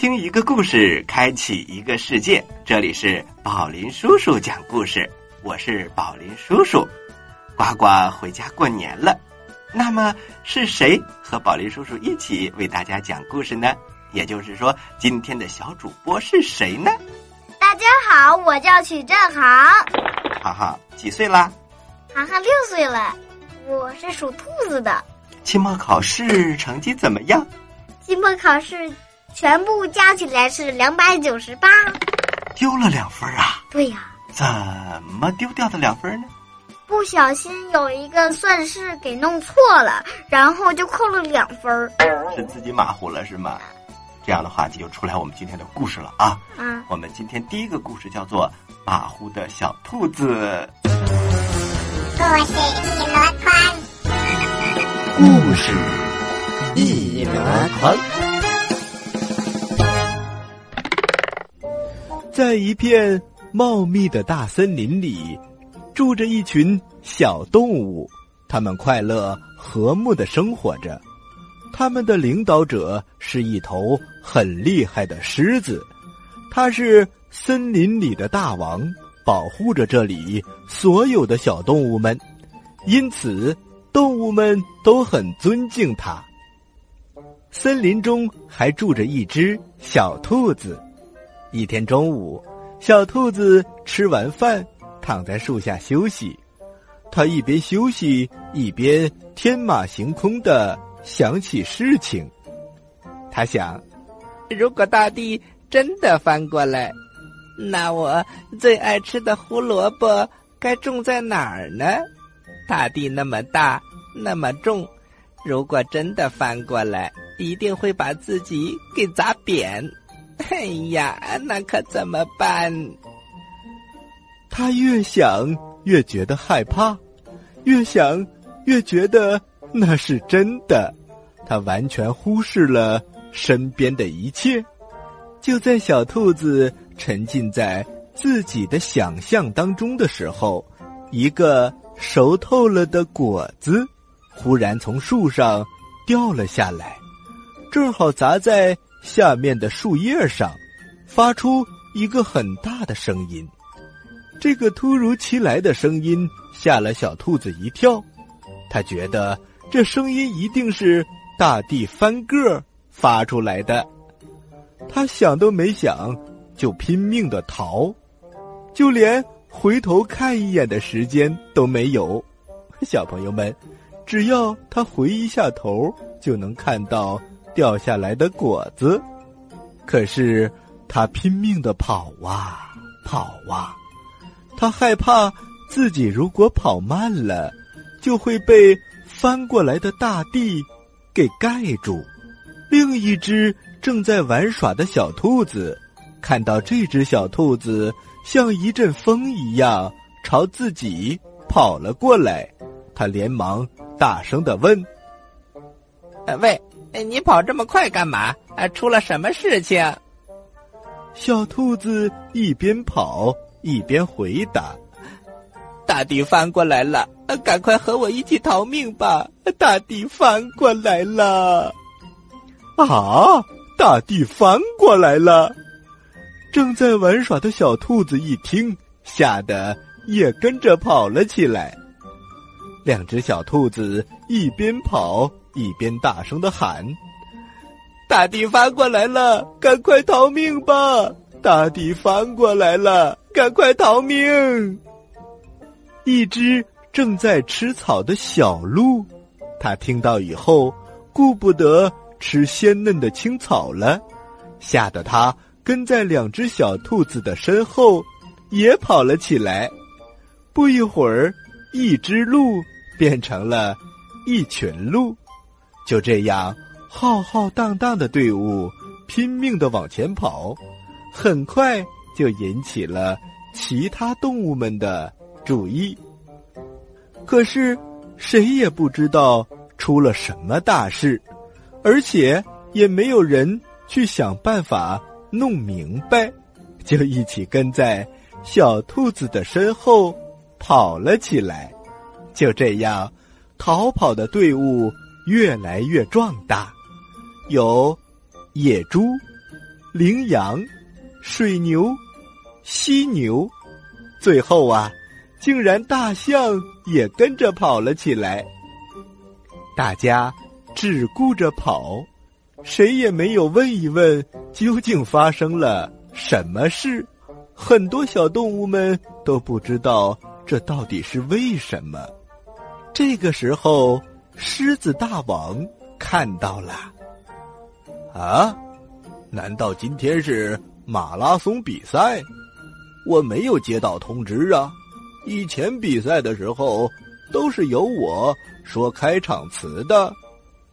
倾听一个故事，开启一个世界。这里是宝林叔叔讲故事，我是宝林叔叔。呱呱回家过年了，那么是谁和宝林叔叔一起为大家讲故事呢？也就是说，今天的小主播是谁呢？大家好，我叫曲振航。航航几岁啦？航航六岁了，我是属兔子的。期末考试成绩怎么样？期末考试全部加起来是两百九十八，丢了两分啊！对呀，怎么丢掉的两分呢？不小心有一个算式给弄错了，然后就扣了两分。是自己马虎了是吗？这样的话就出来我们今天的故事了啊！嗯，我们今天第一个故事叫做《马虎的小兔子》。故事一箩筐，故事一箩筐。在一片茂密的大森林里，住着一群小动物，它们快乐和睦的生活着。他们的领导者是一头很厉害的狮子，它是森林里的大王，保护着这里所有的小动物们，因此动物们都很尊敬它。森林中还住着一只小兔子。一天中午，小兔子吃完饭，躺在树下休息。它一边休息，一边天马行空的想起事情。他想，如果大地真的翻过来，那我最爱吃的胡萝卜该种在哪儿呢？大地那么大，那么重，如果真的翻过来，一定会把自己给砸扁。哎呀，那可怎么办？他越想越觉得害怕，越想越觉得那是真的。他完全忽视了身边的一切。就在小兔子沉浸在自己的想象当中的时候，一个熟透了的果子忽然从树上掉了下来，正好砸在下面的树叶上，发出一个很大的声音。这个突如其来的声音吓了小兔子一跳，他觉得这声音一定是大地翻个发出来的。他想都没想，就拼命的逃，就连回头看一眼的时间都没有。小朋友们，只要他回一下头，就能看到掉下来的果子。可是他拼命的跑啊跑啊。他害怕自己如果跑慢了，就会被翻过来的大地给盖住。另一只正在玩耍的小兔子看到这只小兔子像一阵风一样朝自己跑了过来，他连忙大声的问：“，喂，你跑这么快干嘛？啊，出了什么事情？”小兔子一边跑。一边回答：“大地翻过来了，赶快和我一起逃命吧！大地翻过来了！啊，大地翻过来了！”正在玩耍的小兔子一听，吓得也跟着跑了起来。两只小兔子一边跑一边大声的喊：“大地翻过来了，赶快逃命吧！大地翻过来了！”赶快逃命！一只正在吃草的小鹿，它听到以后，顾不得吃鲜嫩的青草了，吓得它跟在两只小兔子的身后，也跑了起来。不一会儿，一只鹿变成了一群鹿，就这样浩浩荡荡的队伍拼命的往前跑，很快。就引起了其他动物们的注意。可是谁也不知道出了什么大事，而且也没有人去想办法弄明白，就一起跟在小兔子的身后跑了起来。就这样，逃跑的队伍越来越壮大，有野猪、羚羊、水牛、犀牛，最后啊，竟然大象也跟着跑了起来。大家只顾着跑，谁也没有问一问究竟发生了什么事。很多小动物们都不知道这到底是为什么。这个时候，狮子大王看到了。啊，难道今天是马拉松比赛？我没有接到通知啊！以前比赛的时候都是由我说开场词的，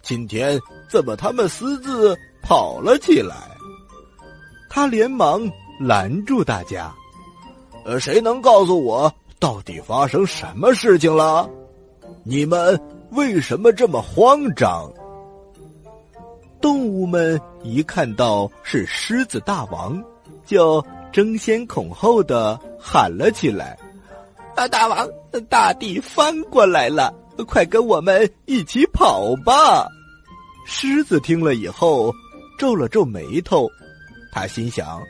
今天怎么他们私自跑了起来？他连忙。拦住大家，呃，谁能告诉我到底发生什么事情了？你们为什么这么慌张？动物们一看到是狮子大王，就争先恐后的喊了起来：“啊，大王，大地翻过来了，快跟我们一起跑吧！”狮子听了以后皱了皱眉头，他心想。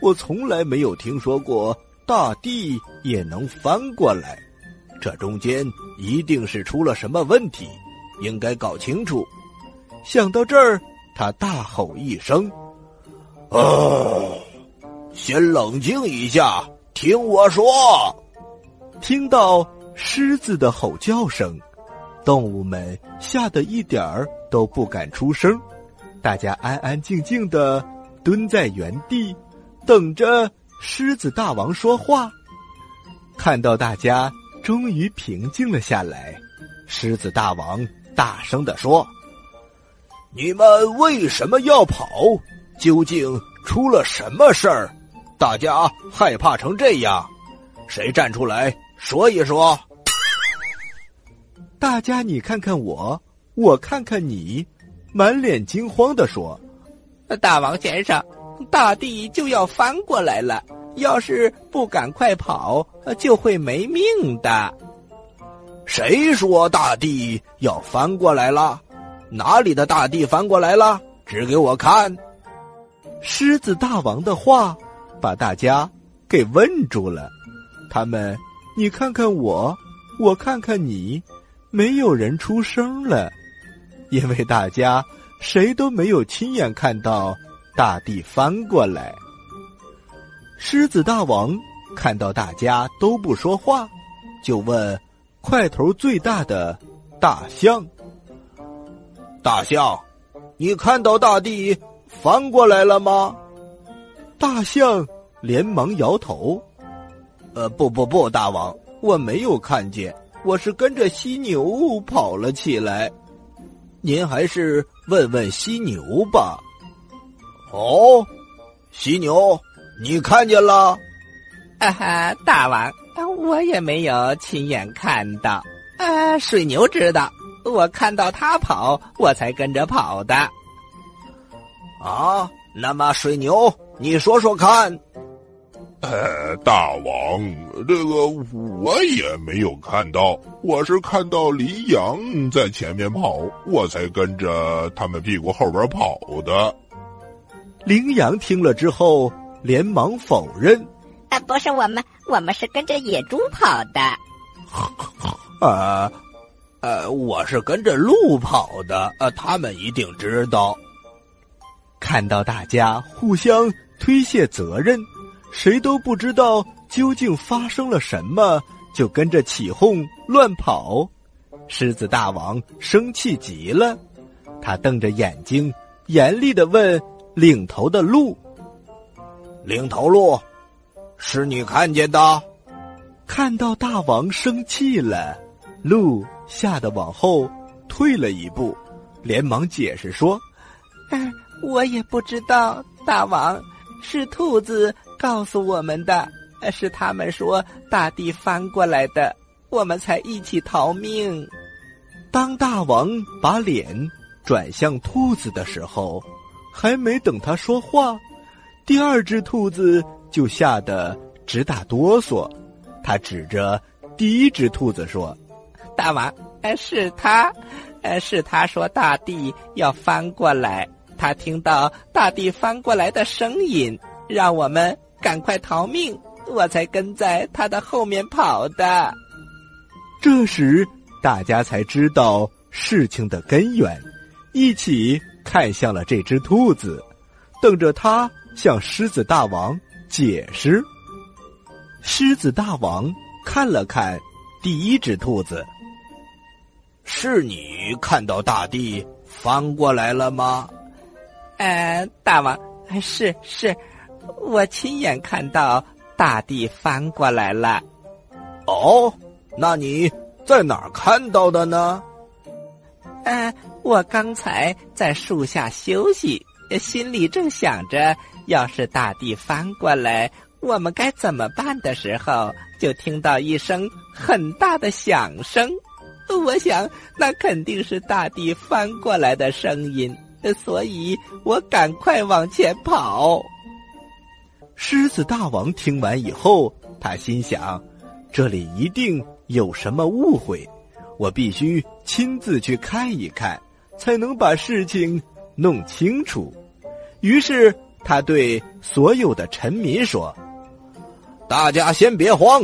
我从来没有听说过大地也能翻过来，这中间一定是出了什么问题，应该搞清楚。想到这儿，他大吼一声：“啊！先冷静一下，听我说。”听到狮子的吼叫声，动物们吓得一点儿都不敢出声，大家安安静静的蹲在原地。等着狮子大王说话，看到大家终于平静了下来，狮子大王大声的说：“你们为什么要跑？究竟出了什么事儿？大家害怕成这样，谁站出来说一说？”大家你看看我，我看看你，满脸惊慌的说：“大王先生。”大地就要翻过来了，要是不赶快跑，就会没命的。谁说大地要翻过来了？哪里的大地翻过来了？指给我看。狮子大王的话把大家给问住了，他们你看看我，我看看你，没有人出声了，因为大家谁都没有亲眼看到。大地翻过来，狮子大王看到大家都不说话，就问块头最大的大象：“大象，你看到大地翻过来了吗？”大象连忙摇头：“呃，不不不，大王，我没有看见，我是跟着犀牛跑了起来。您还是问问犀牛吧。”哦，犀牛，你看见了？啊哈，大王，我也没有亲眼看到。啊，水牛知道，我看到他跑，我才跟着跑的。啊，那么水牛，你说说看。呃，大王，这个我也没有看到，我是看到羚羊在前面跑，我才跟着他们屁股后边跑的。羚羊听了之后，连忙否认：“啊，不是我们，我们是跟着野猪跑的。”啊，呃，我是跟着鹿跑的。呃，他们一定知道。看到大家互相推卸责任，谁都不知道究竟发生了什么，就跟着起哄乱跑。狮子大王生气极了，他瞪着眼睛，严厉的问。领头的鹿，领头鹿，是你看见的？看到大王生气了，鹿吓得往后退了一步，连忙解释说：“嗯，我也不知道，大王是兔子告诉我们的，是他们说大地翻过来的，我们才一起逃命。”当大王把脸转向兔子的时候。还没等他说话，第二只兔子就吓得直打哆嗦。他指着第一只兔子说：“大王，是他，是他说大地要翻过来，他听到大地翻过来的声音，让我们赶快逃命，我才跟在他的后面跑的。这时，大家才知道事情的根源，一起看向了这只兔子，等着它向狮子大王解释。狮子大王看了看第一只兔子，是你看到大地翻过来了吗？呃，大王，是是，我亲眼看到大地翻过来了。哦，那你在哪儿看到的呢？呃，我刚才在树下休息，心里正想着，要是大地翻过来，我们该怎么办的时候，就听到一声很大的响声。我想，那肯定是大地翻过来的声音。所以我赶快往前跑。狮子大王听完以后，他心想：这里一定有什么误会，我必须亲自去看一看，才能把事情弄清楚。于是他对所有的臣民说：“大家先别慌，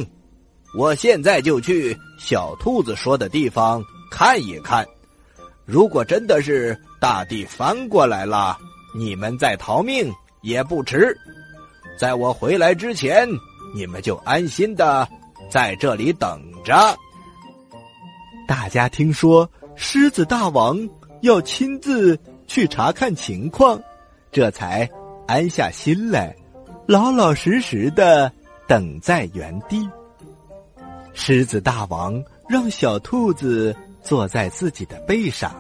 我现在就去小兔子说的地方看一看。如果真的是……”大地翻过来了，你们再逃命也不迟。在我回来之前，你们就安心的在这里等着。大家听说狮子大王要亲自去查看情况，这才安下心来，老老实实的等在原地。狮子大王让小兔子坐在自己的背上。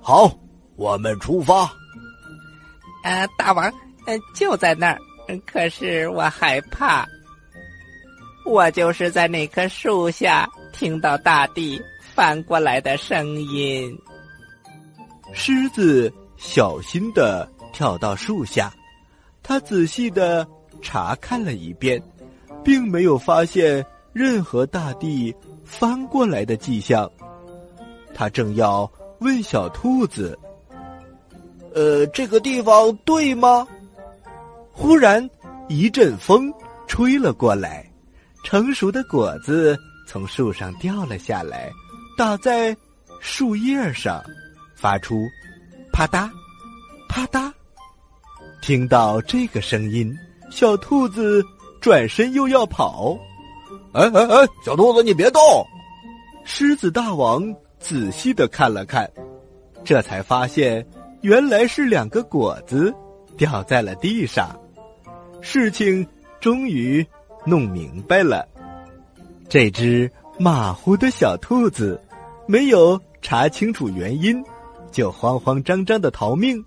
好，我们出发。呃，大王，呃，就在那儿。可是我害怕。我就是在那棵树下听到大地翻过来的声音。狮子小心的跳到树下，他仔细的查看了一遍，并没有发现任何大地翻过来的迹象。他正要。问小兔子：“呃，这个地方对吗？”忽然一阵风吹了过来，成熟的果子从树上掉了下来，打在树叶上，发出啪嗒啪嗒。听到这个声音，小兔子转身又要跑。哎哎哎，小兔子，你别动！狮子大王。仔细的看了看，这才发现原来是两个果子掉在了地上。事情终于弄明白了。这只马虎的小兔子没有查清楚原因，就慌慌张张的逃命，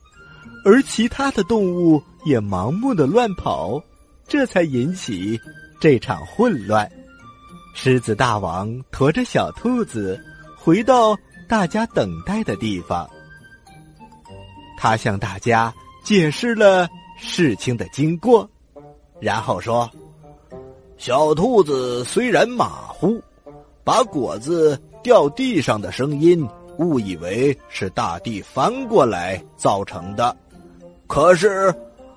而其他的动物也盲目的乱跑，这才引起这场混乱。狮子大王驮着小兔子。回到大家等待的地方，他向大家解释了事情的经过，然后说：“小兔子虽然马虎，把果子掉地上的声音误以为是大地翻过来造成的，可是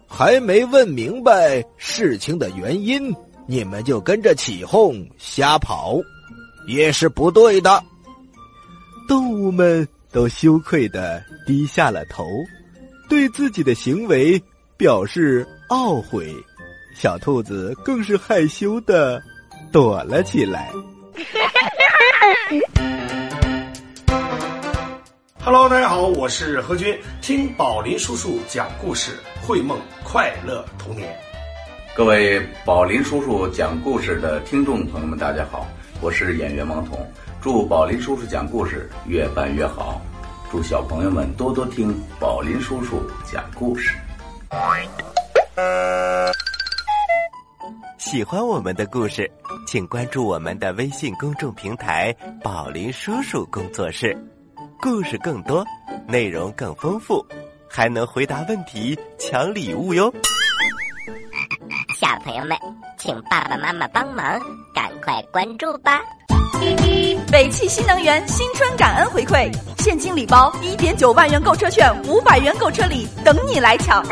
还没问明白事情的原因，你们就跟着起哄瞎跑，也是不对的。”动物们都羞愧的低下了头，对自己的行为表示懊悔。小兔子更是害羞的躲了起来。Hello，大家好，我是何军，听宝林叔叔讲故事，绘梦快乐童年。各位宝林叔叔讲故事的听众朋友们，大家好，我是演员王彤。祝宝林叔叔讲故事越办越好，祝小朋友们多多听宝林叔叔讲故事。喜欢我们的故事，请关注我们的微信公众平台“宝林叔叔工作室”，故事更多，内容更丰富，还能回答问题、抢礼物哟！小朋友们，请爸爸妈妈帮忙，赶快关注吧！北汽新能源新春感恩回馈。现金礼包，一点九万元购车券，五百元购车礼等你来抢。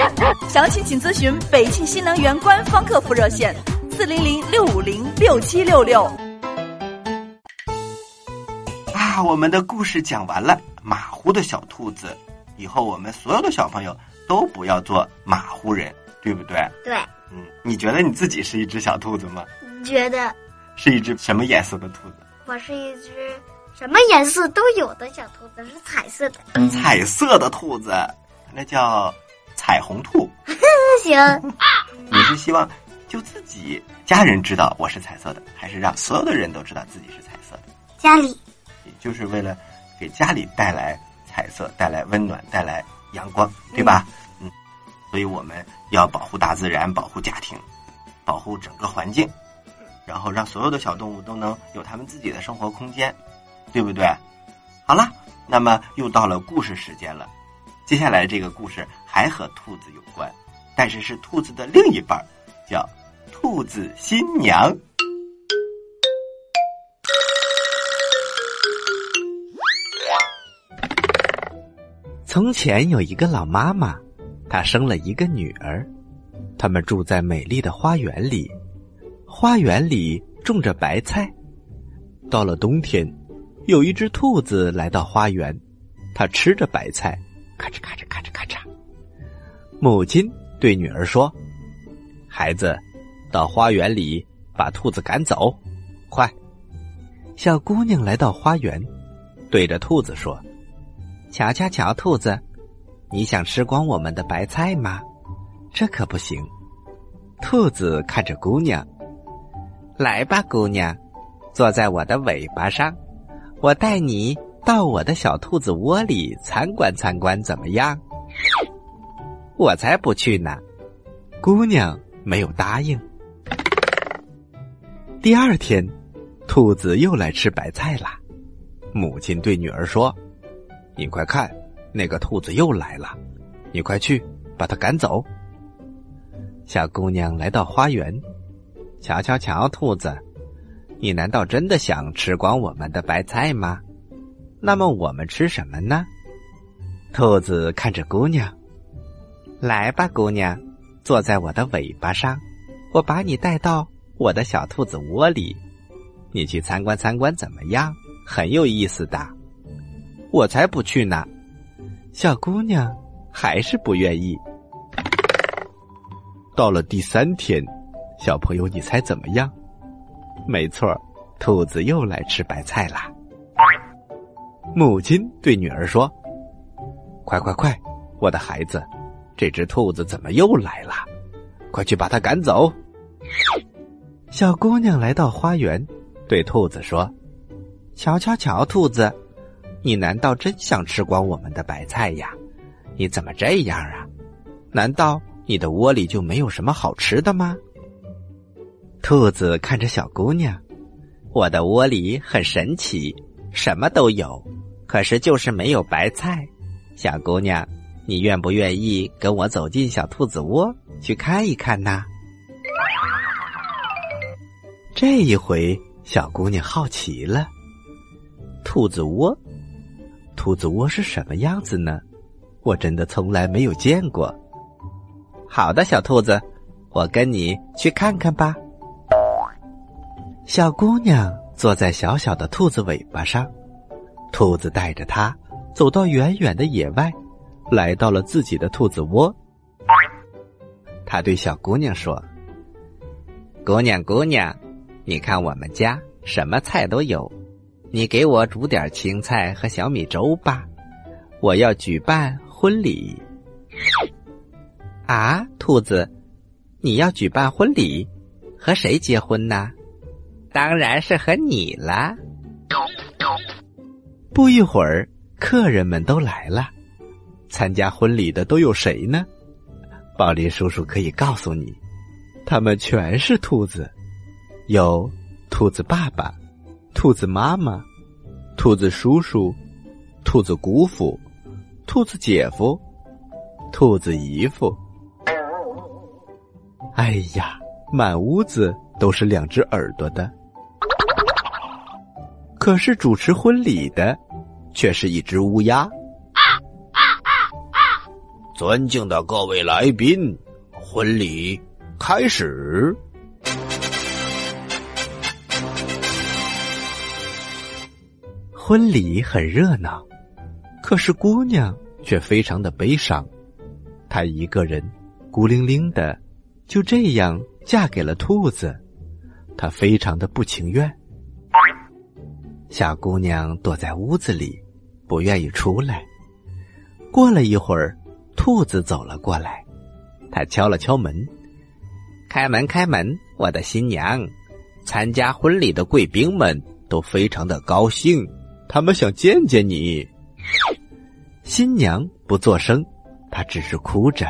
详情请咨询北汽新能源官方客服热线：四零零六五零六七六六。啊，我们的故事讲完了。马虎的小兔子，以后我们所有的小朋友都不要做马虎人，对不对？对，嗯，你觉得你自己是一只小兔子吗？觉得是一只什么颜色的兔子？我是一只什么颜色都有的小兔子，是彩色的。彩色的兔子，那叫彩虹兔。行，你是希望就自己家人知道我是彩色的，还是让所有的人都知道自己是彩色的？家里也就是为了给家里带来彩色，带来温暖，带来阳光，对吧？嗯，所以我们要保护大自然，保护家庭，保护整个环境，然后让所有的小动物都能有他们自己的生活空间，对不对？好了，那么又到了故事时间了。接下来这个故事还和兔子有关，但是是兔子的另一半儿，叫兔子新娘。从前有一个老妈妈，她生了一个女儿，他们住在美丽的花园里，花园里种着白菜。到了冬天，有一只兔子来到花园，它吃着白菜，咔嚓咔嚓咔嚓咔嚓。母亲对女儿说：“孩子，到花园里把兔子赶走，快！”小姑娘来到花园，对着兔子说。瞧瞧瞧，兔子，你想吃光我们的白菜吗？这可不行。兔子看着姑娘，来吧，姑娘，坐在我的尾巴上，我带你到我的小兔子窝里参观参观，怎么样？我才不去呢！姑娘没有答应。第二天，兔子又来吃白菜了。母亲对女儿说。你快看，那个兔子又来了！你快去把它赶走。小姑娘来到花园，瞧瞧瞧，兔子，你难道真的想吃光我们的白菜吗？那么我们吃什么呢？兔子看着姑娘，来吧，姑娘，坐在我的尾巴上，我把你带到我的小兔子窝里，你去参观参观，怎么样？很有意思的。我才不去呢！小姑娘还是不愿意。到了第三天，小朋友，你猜怎么样？没错，兔子又来吃白菜啦。母亲对女儿说：“快快快，我的孩子，这只兔子怎么又来了？快去把它赶走！”小姑娘来到花园，对兔子说：“瞧瞧瞧，兔子。”你难道真想吃光我们的白菜呀？你怎么这样啊？难道你的窝里就没有什么好吃的吗？兔子看着小姑娘，我的窝里很神奇，什么都有，可是就是没有白菜。小姑娘，你愿不愿意跟我走进小兔子窝去看一看呢？这一回，小姑娘好奇了，兔子窝。兔子窝是什么样子呢？我真的从来没有见过。好的，小兔子，我跟你去看看吧。小姑娘坐在小小的兔子尾巴上，兔子带着它走到远远的野外，来到了自己的兔子窝。他对小姑娘说：“姑娘，姑娘，你看我们家什么菜都有。”你给我煮点青菜和小米粥吧，我要举办婚礼。啊，兔子，你要举办婚礼，和谁结婚呢？当然是和你啦。不一会儿，客人们都来了，参加婚礼的都有谁呢？宝林叔叔可以告诉你，他们全是兔子，有兔子爸爸。兔子妈妈、兔子叔叔、兔子姑父、兔子姐夫、兔子姨父。哎呀，满屋子都是两只耳朵的。可是主持婚礼的却是一只乌鸦。尊敬的各位来宾，婚礼开始。婚礼很热闹，可是姑娘却非常的悲伤。她一个人孤零零的，就这样嫁给了兔子。她非常的不情愿。小姑娘躲在屋子里，不愿意出来。过了一会儿。兔子走了过来，他敲了敲门，开门开门，我的新娘！参加婚礼的贵宾们都非常的高兴，他们想见见你。新娘不作声，她只是哭着。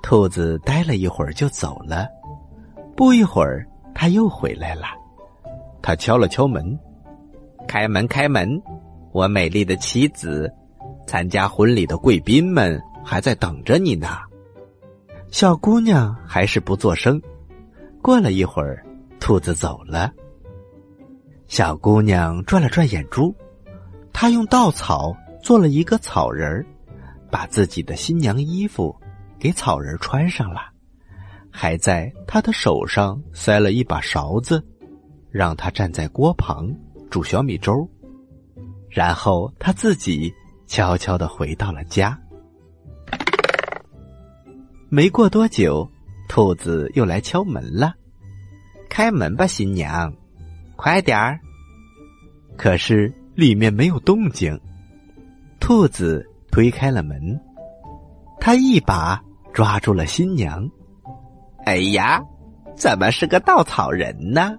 兔子待了一会儿就走了，不一会儿他又回来了，他敲了敲门，开门开门，我美丽的妻子。参加婚礼的贵宾们还在等着你呢。小姑娘还是不作声。过了一会儿，兔子走了。小姑娘转了转眼珠，她用稻草做了一个草人儿，把自己的新娘衣服给草人穿上了，还在她的手上塞了一把勺子，让她站在锅旁煮小米粥。然后她自己。悄悄的回到了家。没过多久，兔子又来敲门了。开门吧，新娘，快点儿！可是里面没有动静。兔子推开了门，他一把抓住了新娘。哎呀，怎么是个稻草人呢？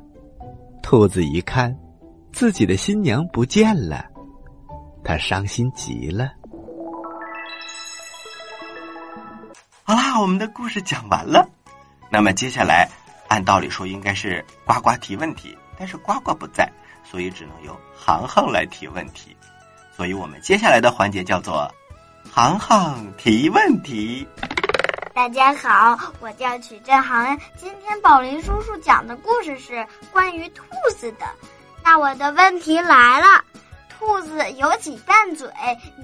兔子一看，自己的新娘不见了。他伤心极了。好啦，我们的故事讲完了。那么接下来，按道理说应该是呱呱提问题，但是呱呱不在，所以只能由航航来提问题。所以我们接下来的环节叫做“航航提问题”。大家好，我叫曲振航。今天宝林叔叔讲的故事是关于兔子的。那我的问题来了。兔子有几瓣嘴？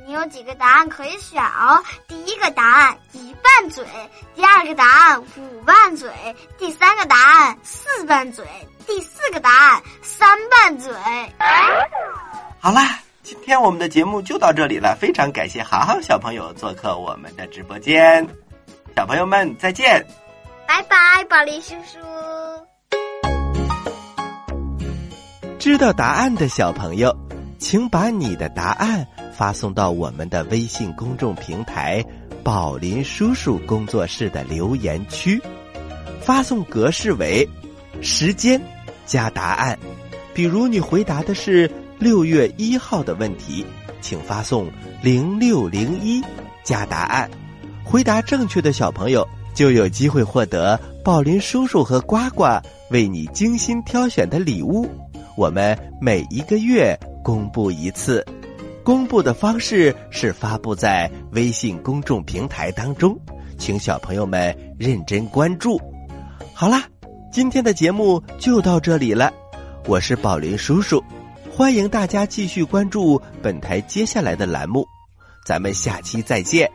你有几个答案可以选哦？第一个答案一瓣嘴，第二个答案五瓣嘴，第三个答案四瓣嘴，第四个答案三瓣嘴。好啦，今天我们的节目就到这里了，非常感谢豪豪小朋友做客我们的直播间，小朋友们再见，拜拜，宝莉叔叔。知道答案的小朋友。请把你的答案发送到我们的微信公众平台“宝林叔叔工作室”的留言区，发送格式为时间加答案。比如你回答的是六月一号的问题，请发送零六零一加答案。回答正确的小朋友就有机会获得宝林叔叔和呱呱为你精心挑选的礼物。我们每一个月。公布一次，公布的方式是发布在微信公众平台当中，请小朋友们认真关注。好啦，今天的节目就到这里了，我是宝林叔叔，欢迎大家继续关注本台接下来的栏目，咱们下期再见。